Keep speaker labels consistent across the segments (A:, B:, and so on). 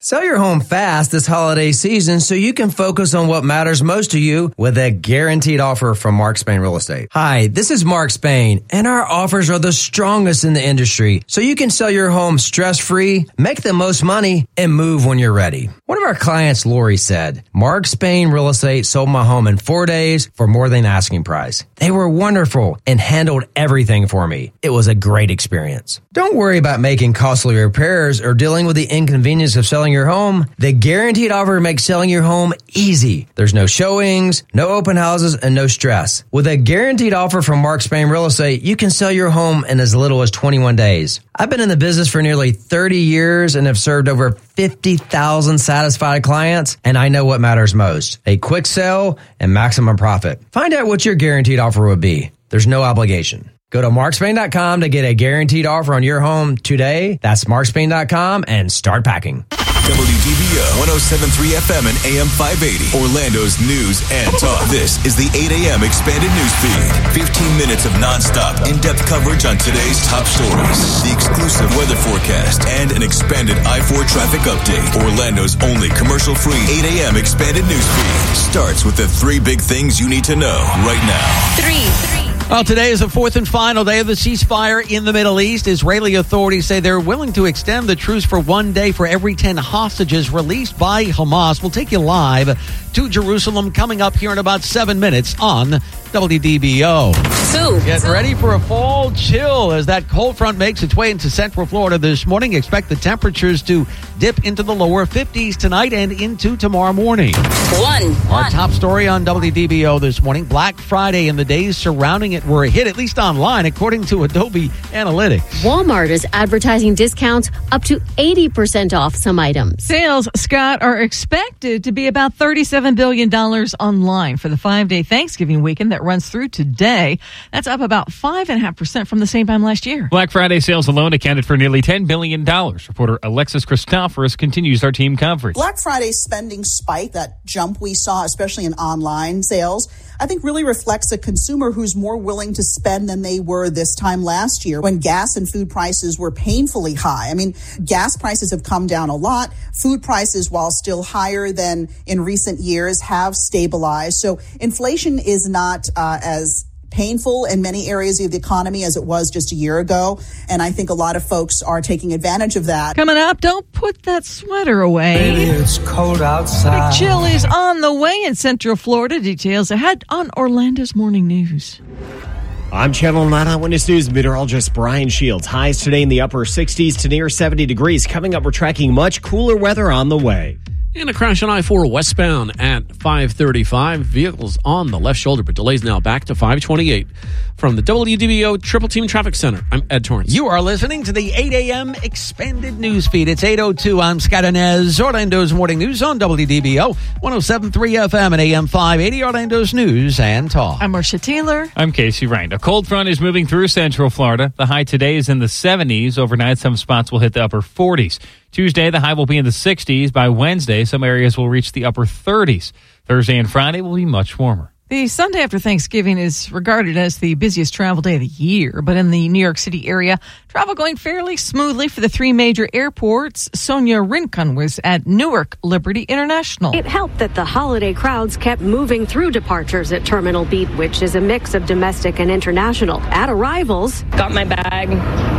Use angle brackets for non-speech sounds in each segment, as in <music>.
A: Sell your home fast this holiday season so you can focus on what matters most to you with a guaranteed offer from Mark Spain Real Estate. Hi, this is Mark Spain, and our offers are the strongest in the industry so you can sell your home stress free, make the most money, and move when you're ready. One of our clients, Lori, said, Mark Spain Real Estate sold my home in four days for more than asking price. They were wonderful and handled everything for me. It was a great experience. Don't worry about making costly repairs or dealing with the inconvenience of selling your home. The guaranteed offer makes selling your home easy. There's no showings, no open houses, and no stress. With a guaranteed offer from Mark Spain Real Estate, you can sell your home in as little as 21 days. I've been in the business for nearly 30 years and have served over 50,000 satisfied clients, and I know what matters most a quick sale and maximum profit. Find out what your guaranteed offer would be. There's no obligation. Go to markspain.com to get a guaranteed offer on your home today. That's markspain.com and start packing.
B: WDBO 1073 FM and AM 580. Orlando's news and talk. This is the 8 a.m. expanded news feed. 15 minutes of nonstop, in depth coverage on today's top stories, the exclusive weather forecast, and an expanded I 4 traffic update. Orlando's only commercial free 8 a.m. expanded news feed starts with the three big things you need to know right now.
C: Three. Three.
D: Well, today is the fourth and final day of the ceasefire in the Middle East. Israeli authorities say they're willing to extend the truce for one day for every 10 hostages released by Hamas. We'll take you live to Jerusalem coming up here in about seven minutes on WDBO.
C: Two.
D: Get ready for a fall chill as that cold front makes its way into central Florida this morning. Expect the temperatures to dip into the lower 50s tonight and into tomorrow morning.
C: One.
D: Our
C: One.
D: top story on WDBO this morning Black Friday and the days surrounding it were a hit, at least online, according to Adobe Analytics.
E: Walmart is advertising discounts up to 80% off some items.
F: Sales, Scott, are expected to be about $37 billion online for the five day Thanksgiving weekend that runs through today. That's up about 5.5% from the same time last year.
G: Black Friday sales alone accounted for nearly $10 billion. Reporter Alexis Christoforous continues our team coverage.
H: Black Friday spending spike, that jump we saw, especially in online sales, I think really reflects a consumer who's more willing to spend than they were this time last year when gas and food prices were painfully high. I mean, gas prices have come down a lot. Food prices, while still higher than in recent years, have stabilized. So inflation is not uh, as painful in many areas of the economy as it was just a year ago. And I think a lot of folks are taking advantage of that.
F: Coming up, don't put that sweater away.
I: It's cold outside.
F: Big chill is on the way in Central Florida. Details ahead on Orlando's Morning News.
J: I'm Channel 9 Eyewitness News meteorologist Brian Shields. Highs today in the upper 60s to near 70 degrees. Coming up, we're tracking much cooler weather on the way.
K: And a crash on I-4 westbound at 535. Vehicles on the left shoulder, but delays now back to 528. From the WDBO Triple Team Traffic Center, I'm Ed Torrance.
D: You are listening to the 8 a.m. expanded news feed. It's 8.02. I'm Scott Anez. Orlando's Morning News on WDBO 107.3 FM and AM 580. Orlando's News and Talk.
F: I'm Marcia Taylor.
G: I'm Casey Ryan. A cold front is moving through central Florida. The high today is in the 70s. Overnight, some spots will hit the upper 40s. Tuesday, the high will be in the 60s. By Wednesday, some areas will reach the upper 30s. Thursday and Friday will be much warmer.
F: The Sunday after Thanksgiving is regarded as the busiest travel day of the year, but in the New York City area, travel going fairly smoothly for the three major airports. Sonia Rincon was at Newark Liberty International.
E: It helped that the holiday crowds kept moving through departures at Terminal B, which is a mix of domestic and international. At arrivals,
L: got my bag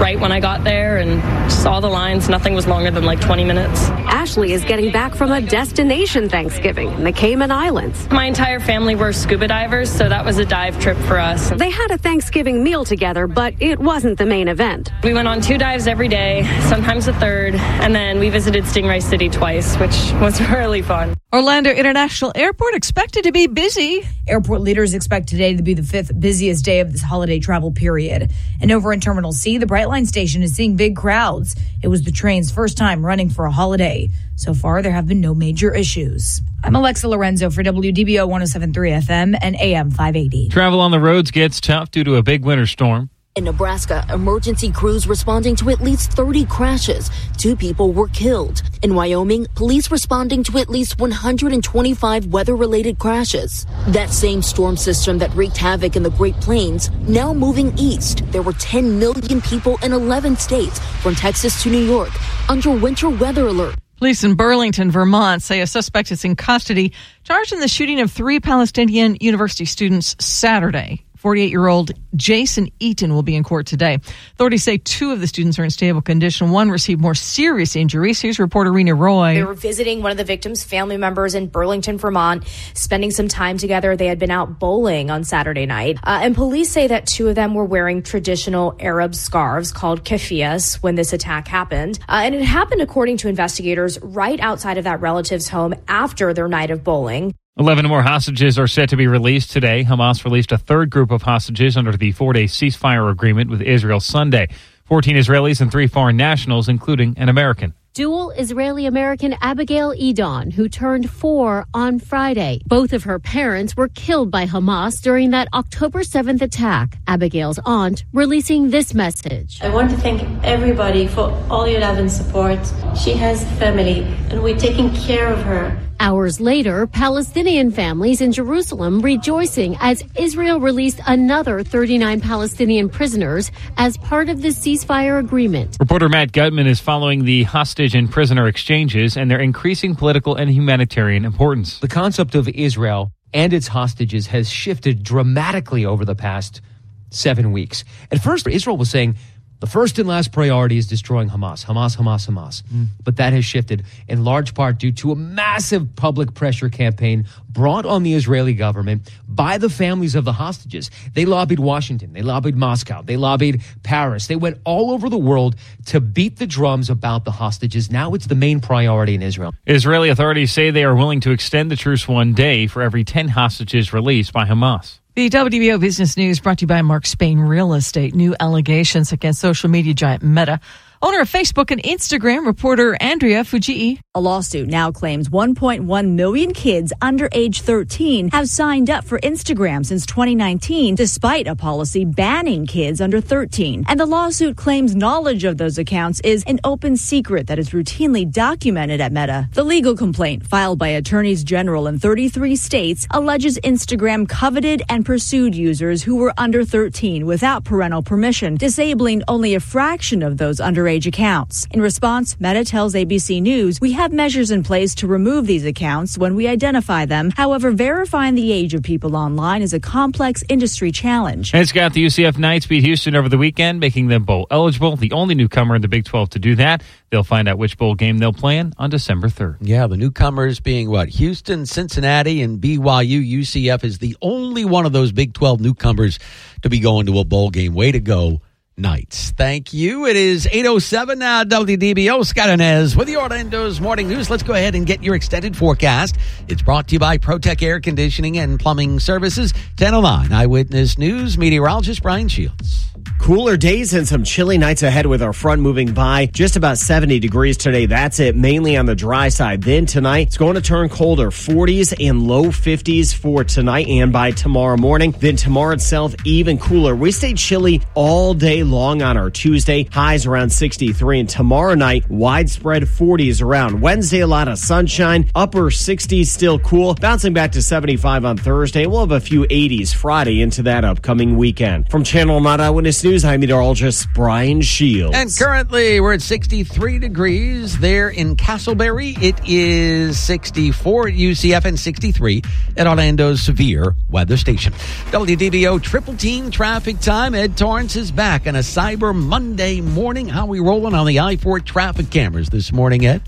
L: right when I got there and saw the lines. Nothing was longer than like 20 minutes.
E: Ashley is getting back from a destination Thanksgiving in the Cayman Islands.
L: My entire family were scuba divers, so that was a dive trip for us.
E: They had a Thanksgiving meal together, but it wasn't the main event.
L: We went on two dives every day, sometimes a third, and then we visited Stingray City twice, which was <laughs> really fun.
F: Orlando International Airport expected to be busy.
M: Airport leaders expect today to be the fifth busiest day of this holiday travel period. And over in Terminal C, the Brightline station is seeing big crowds. It was the train's first time running for a holiday. So far, there have been no major issues. I'm Alexa Lorenzo for WDBO 1073 FM and AM 580.
G: Travel on the roads gets tough due to a big winter storm.
N: In Nebraska, emergency crews responding to at least 30 crashes. Two people were killed. In Wyoming, police responding to at least 125 weather related crashes. That same storm system that wreaked havoc in the Great Plains, now moving east. There were 10 million people in 11 states, from Texas to New York, under winter weather alert.
F: Police in Burlington, Vermont say a suspect is in custody, charged in the shooting of three Palestinian university students Saturday. 48 year old Jason Eaton will be in court today. Authorities say two of the students are in stable condition. One received more serious injuries. Here's reporter Rena Roy.
C: They were visiting one of the victim's family members in Burlington, Vermont, spending some time together. They had been out bowling on Saturday night. Uh, and police say that two of them were wearing traditional Arab scarves called keffiyehs when this attack happened. Uh, and it happened, according to investigators, right outside of that relative's home after their night of bowling.
G: 11 more hostages are set to be released today. Hamas released a third group of hostages under the four day ceasefire agreement with Israel Sunday. 14 Israelis and three foreign nationals, including an American.
O: Dual Israeli American Abigail Edan, who turned four on Friday. Both of her parents were killed by Hamas during that October 7th attack. Abigail's aunt releasing this message.
P: I want to thank everybody for all your love and support. She has family, and we're taking care of her.
O: Hours later, Palestinian families in Jerusalem rejoicing as Israel released another 39 Palestinian prisoners as part of the ceasefire agreement.
G: Reporter Matt Gutman is following the hostage and prisoner exchanges and their increasing political and humanitarian importance.
Q: The concept of Israel and its hostages has shifted dramatically over the past seven weeks. At first, Israel was saying, the first and last priority is destroying Hamas, Hamas, Hamas, Hamas. Mm. But that has shifted in large part due to a massive public pressure campaign brought on the Israeli government by the families of the hostages. They lobbied Washington, they lobbied Moscow, they lobbied Paris. They went all over the world to beat the drums about the hostages. Now it's the main priority in Israel.
G: Israeli authorities say they are willing to extend the truce one day for every 10 hostages released by Hamas.
F: The WDBO Business News brought to you by Mark Spain Real Estate. New allegations against social media giant Meta. Owner of Facebook and Instagram, reporter Andrea Fujii.
R: A lawsuit now claims 1.1 million kids under age 13 have signed up for Instagram since 2019, despite a policy banning kids under 13. And the lawsuit claims knowledge of those accounts is an open secret that is routinely documented at Meta. The legal complaint, filed by attorneys general in 33 states, alleges Instagram coveted and pursued users who were under 13 without parental permission, disabling only a fraction of those underage accounts. In response, Meta tells ABC News, we have measures in place to remove these accounts when we identify them. However, verifying the age of people online is a complex industry challenge.
G: And it's got the UCF Knights beat Houston over the weekend, making them bowl eligible, the only newcomer in the Big 12 to do that. They'll find out which bowl game they'll play in on December 3rd.
D: Yeah, the newcomers being what? Houston, Cincinnati, and BYU. UCF is the only one of those Big 12 newcomers to be going to a bowl game. Way to go. Knights. Thank you. It is 807 now, WDBO. Scott Anez with the Orlando's Morning News. Let's go ahead and get your extended forecast. It's brought to you by ProTech Air Conditioning and Plumbing Services. 1009 Eyewitness News, meteorologist Brian Shields.
J: Cooler days and some chilly nights ahead with our front moving by. Just about 70 degrees today. That's it, mainly on the dry side. Then tonight, it's going to turn colder 40s and low 50s for tonight and by tomorrow morning. Then tomorrow itself, even cooler. We stay chilly all day long on our Tuesday. Highs around 63. And tomorrow night, widespread 40s around. Wednesday, a lot of sunshine. Upper 60s still cool. Bouncing back to 75 on Thursday. We'll have a few 80s Friday into that upcoming weekend. From Channel 9 Eyewitness News, I'm meteorologist Brian Shields.
D: And currently, we're at 63 degrees there in Casselberry. It is 64 at UCF and 63 at Orlando's Severe Weather Station. WDBO Triple Team Traffic Time. Ed Torrance is back on a Cyber Monday morning. How we rolling on the I 4 traffic cameras this morning, Ed?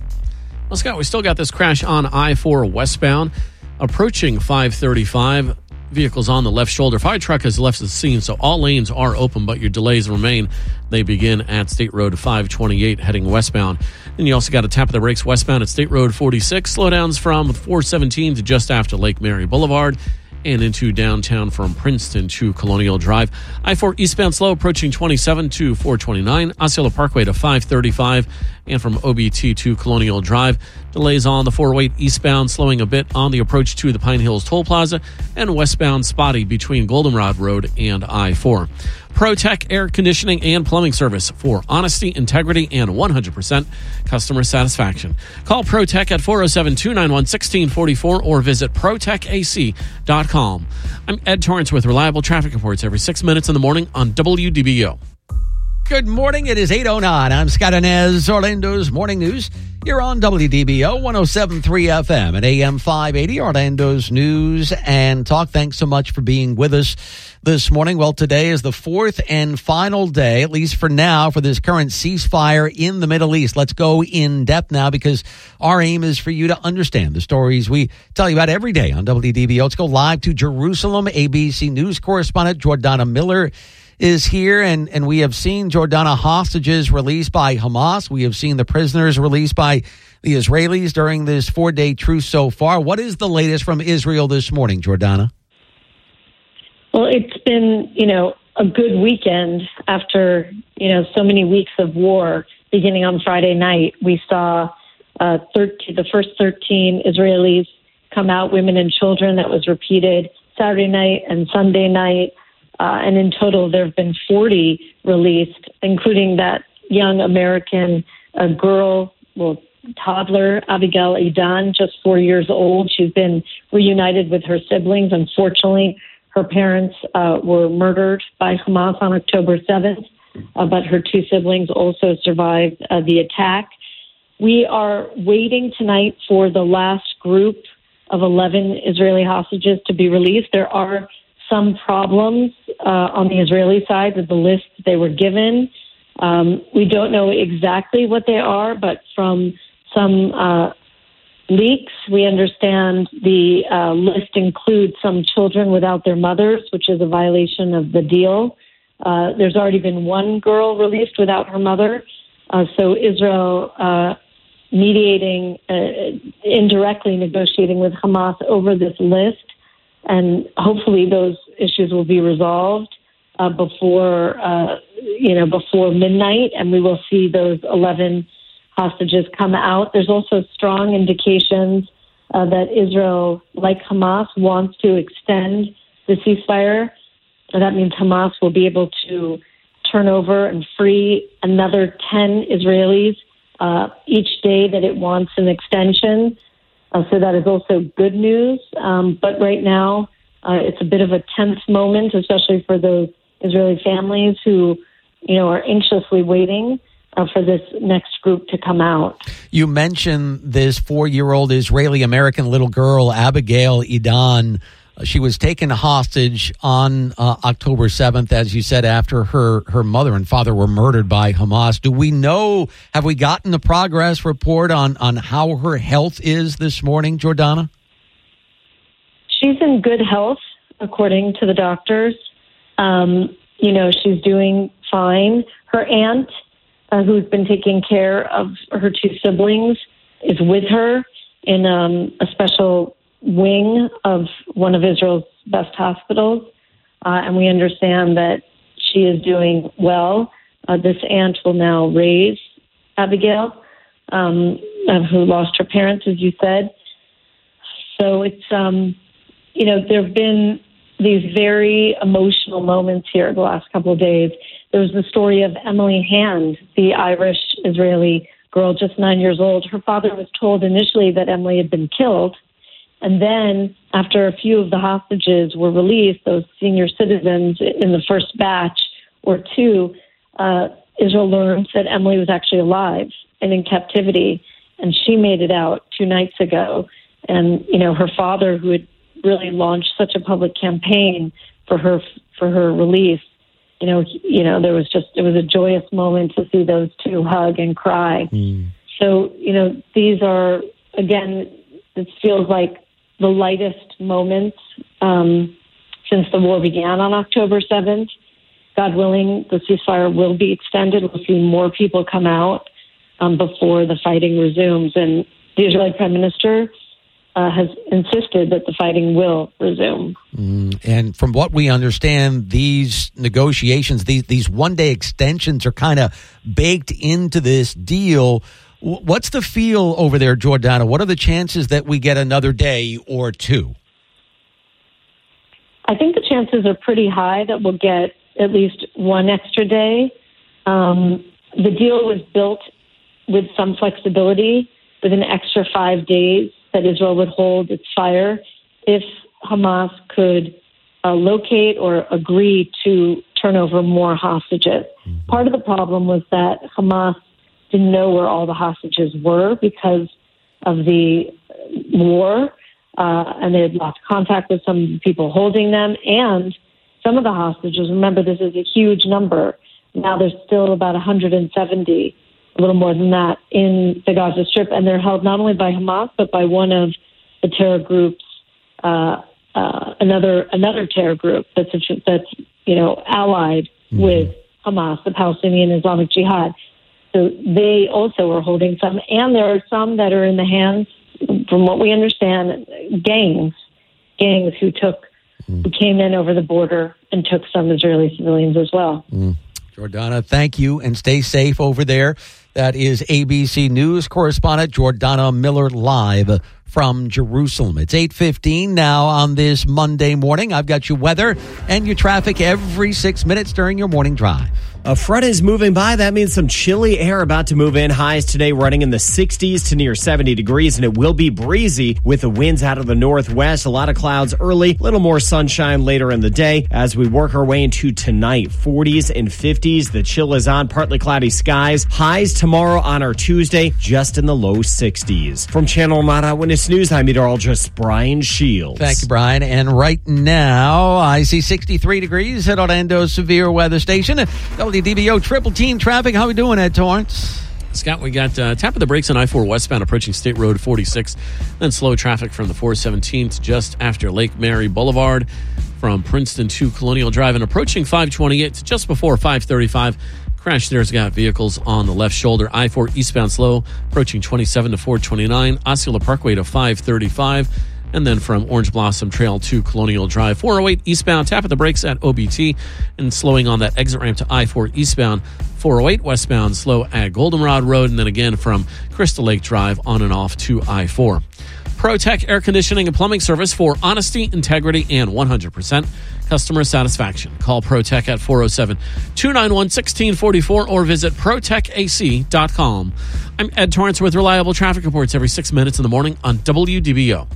K: Well, Scott, we still got this crash on I 4 westbound, approaching 535 vehicles on the left shoulder. Fire truck has left the scene, so all lanes are open, but your delays remain. They begin at State Road 528 heading westbound. Then you also got a tap of the brakes westbound at State Road 46. Slowdowns from 417 to just after Lake Mary Boulevard and into downtown from Princeton to Colonial Drive. I 4 eastbound slow approaching 27 to 429. Osceola Parkway to 535 and from OBT to Colonial Drive. Delays on the 408 eastbound, slowing a bit on the approach to the Pine Hills Toll Plaza, and westbound spotty between Goldenrod Road and I 4. ProTech Air Conditioning and Plumbing Service for honesty, integrity, and 100% customer satisfaction. Call ProTech at 407 291 1644 or visit ProTechAC.com. I'm Ed Torrance with reliable traffic reports every six minutes in the morning on WDBO.
D: Good morning. It is 8.09. I'm Scott Anez, Orlando's Morning News. You're on WDBO 1073 FM and AM 580, Orlando's news and talk. Thanks so much for being with us this morning. Well, today is the fourth and final day, at least for now, for this current ceasefire in the Middle East. Let's go in depth now because our aim is for you to understand the stories we tell you about every day on WDBO. Let's go live to Jerusalem. ABC News correspondent Jordana Miller is here, and, and we have seen Jordana hostages released by Hamas. We have seen the prisoners released by the Israelis during this four day truce so far. What is the latest from Israel this morning, Jordana?
S: Well, it's been, you know, a good weekend after, you know, so many weeks of war. Beginning on Friday night, we saw uh, 13, the first 13 Israelis come out, women and children. That was repeated Saturday night and Sunday night. Uh, and in total, there have been 40 released, including that young American uh, girl, well, toddler, Abigail Edan, just four years old. She's been reunited with her siblings. Unfortunately, her parents uh, were murdered by Hamas on October 7th, uh, but her two siblings also survived uh, the attack. We are waiting tonight for the last group of 11 Israeli hostages to be released. There are some problems uh, on the Israeli side with the list they were given. Um, we don't know exactly what they are, but from some uh, leaks, we understand the uh, list includes some children without their mothers, which is a violation of the deal. Uh, there's already been one girl released without her mother. Uh, so Israel uh, mediating, indirectly negotiating with Hamas over this list and hopefully those issues will be resolved uh, before uh, you know before midnight, and we will see those 11 hostages come out. There's also strong indications uh, that Israel, like Hamas, wants to extend the ceasefire. And that means Hamas will be able to turn over and free another 10 Israelis uh, each day that it wants an extension. Uh, so that is also good news. Um, but right now, uh, it's a bit of a tense moment, especially for those Israeli families who, you know, are anxiously waiting uh, for this next group to come out.
D: You mentioned this four-year-old Israeli American little girl, Abigail Edan. She was taken hostage on uh, October 7th, as you said, after her, her mother and father were murdered by Hamas. Do we know, have we gotten the progress report on, on how her health is this morning, Jordana?
S: She's in good health, according to the doctors. Um, you know, she's doing fine. Her aunt, uh, who's been taking care of her two siblings, is with her in um, a special wing of one of Israel's best hospitals, uh, and we understand that she is doing well. Uh, this aunt will now raise Abigail, um, who lost her parents, as you said. So it's, um, you know, there have been these very emotional moments here the last couple of days. There was the story of Emily Hand, the Irish Israeli girl, just nine years old. Her father was told initially that Emily had been killed and then, after a few of the hostages were released, those senior citizens in the first batch or two, uh, Israel learned that Emily was actually alive and in captivity, and she made it out two nights ago. And you know, her father, who had really launched such a public campaign for her for her release, you know, you know, there was just it was a joyous moment to see those two hug and cry. Mm. So you know, these are again, it feels like the lightest moments um, since the war began on October 7th. God willing, the ceasefire will be extended. We'll see more people come out um, before the fighting resumes. And the Israeli Prime Minister uh, has insisted that the fighting will resume.
D: Mm, and from what we understand, these negotiations, these these one day extensions, are kind of baked into this deal. What's the feel over there, Jordana? What are the chances that we get another day or two?
S: I think the chances are pretty high that we'll get at least one extra day. Um, the deal was built with some flexibility, with an extra five days that Israel would hold its fire if Hamas could uh, locate or agree to turn over more hostages. Mm-hmm. Part of the problem was that Hamas didn't know where all the hostages were because of the war, uh, and they had lost contact with some people holding them, and some of the hostages. Remember, this is a huge number. Now there's still about 170, a little more than that, in the Gaza Strip, and they're held not only by Hamas but by one of the terror groups, uh, uh, another another terror group that's a, that's you know allied mm-hmm. with Hamas, the Palestinian Islamic Jihad. So they also are holding some, and there are some that are in the hands, from what we understand, gangs, gangs who took, mm. who came in over the border and took some Israeli civilians as well.
D: Mm. Jordana, thank you, and stay safe over there. That is ABC News correspondent Jordana Miller live from Jerusalem. It's 8:15 now on this Monday morning. I've got your weather and your traffic every 6 minutes during your morning drive.
J: A front is moving by. That means some chilly air about to move in. Highs today running in the 60s to near 70 degrees, and it will be breezy with the winds out of the northwest. A lot of clouds early, little more sunshine later in the day as we work our way into tonight. 40s and 50s. The chill is on. Partly cloudy skies. Highs tomorrow on our Tuesday, just in the low 60s. From Channel 9 Eyewitness News, I'm meteorologist Brian Shields.
D: Thank you, Brian. And right now, I see 63 degrees at Orlando's severe weather station. WDBO triple team traffic. How we doing, Ed Torrance?
K: Scott, we got uh, tap of the brakes on I 4 westbound approaching State Road 46, then slow traffic from the 417th just after Lake Mary Boulevard from Princeton to Colonial Drive and approaching 528 just before 535. Crash there's got vehicles on the left shoulder. I 4 eastbound slow approaching 27 to 429, Osceola Parkway to 535 and then from Orange Blossom Trail to Colonial Drive. 408 eastbound, tap at the brakes at OBT, and slowing on that exit ramp to I 4 eastbound. 408 westbound, slow at Goldenrod Road, and then again from Crystal Lake Drive on and off to I 4. ProTech Air Conditioning and Plumbing Service for honesty, integrity, and 100% customer satisfaction. Call ProTech at 407 291 1644 or visit ProTechAC.com. I'm Ed Torrance with reliable traffic reports every six minutes in the morning on WDBO.